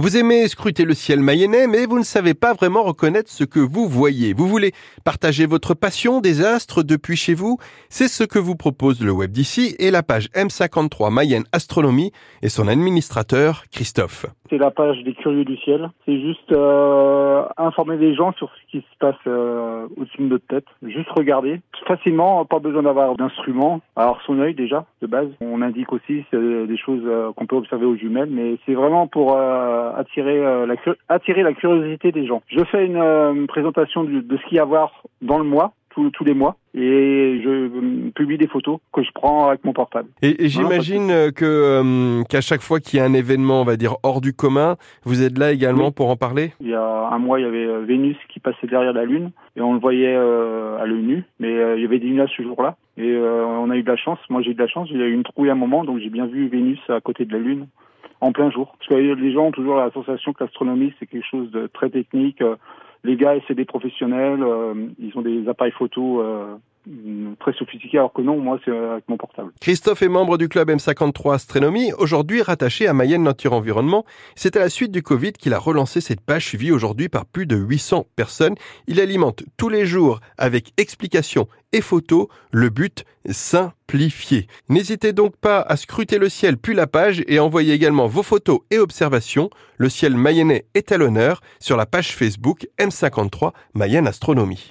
Vous aimez scruter le ciel mayennais, mais vous ne savez pas vraiment reconnaître ce que vous voyez. Vous voulez partager votre passion des astres depuis chez vous? C'est ce que vous propose le web d'ici et la page M53 Mayenne Astronomie et son administrateur Christophe. C'est la page des curieux du ciel. C'est juste euh, informer les gens sur ce qui se passe euh, au-dessus de notre tête. Juste regarder facilement, pas besoin d'avoir d'instrument. Alors son œil déjà de base. On indique aussi des choses euh, qu'on peut observer aux jumelles, mais c'est vraiment pour attirer la attirer la curiosité des gens. Je fais une, présentation de, de ce qu'il y a à voir dans le mois tous, les mois et je publie des photos que je prends avec mon portable. Et, j'imagine que euh, qu'à chaque fois qu'il y a un événement, on va dire hors du commun, vous êtes là également pour en parler? Il y a un mois, il y avait euh, Vénus qui passait derrière la Lune et on le voyait euh, à l'œil nu, mais il y avait des nuages ce jour-là et on a eu de la chance. Moi, j'ai eu de la chance. Il y a eu une trouille à un moment, donc j'ai bien vu Vénus à côté de la Lune en plein jour. Parce que les gens ont toujours la sensation que l'astronomie c'est quelque chose de très technique les gars, c'est des professionnels, euh, ils ont des appareils photo euh, très sophistiqués, alors que non, moi, c'est avec mon portable. Christophe est membre du club M53 Astronomie, aujourd'hui rattaché à Mayenne Nature Environnement. C'est à la suite du Covid qu'il a relancé cette page suivie aujourd'hui par plus de 800 personnes. Il alimente tous les jours avec explications et photos. Le but, simplifier. N'hésitez donc pas à scruter le ciel puis la page et envoyez également vos photos et observations. Le ciel mayennais est à l'honneur sur la page Facebook M53 Mayenne Astronomie.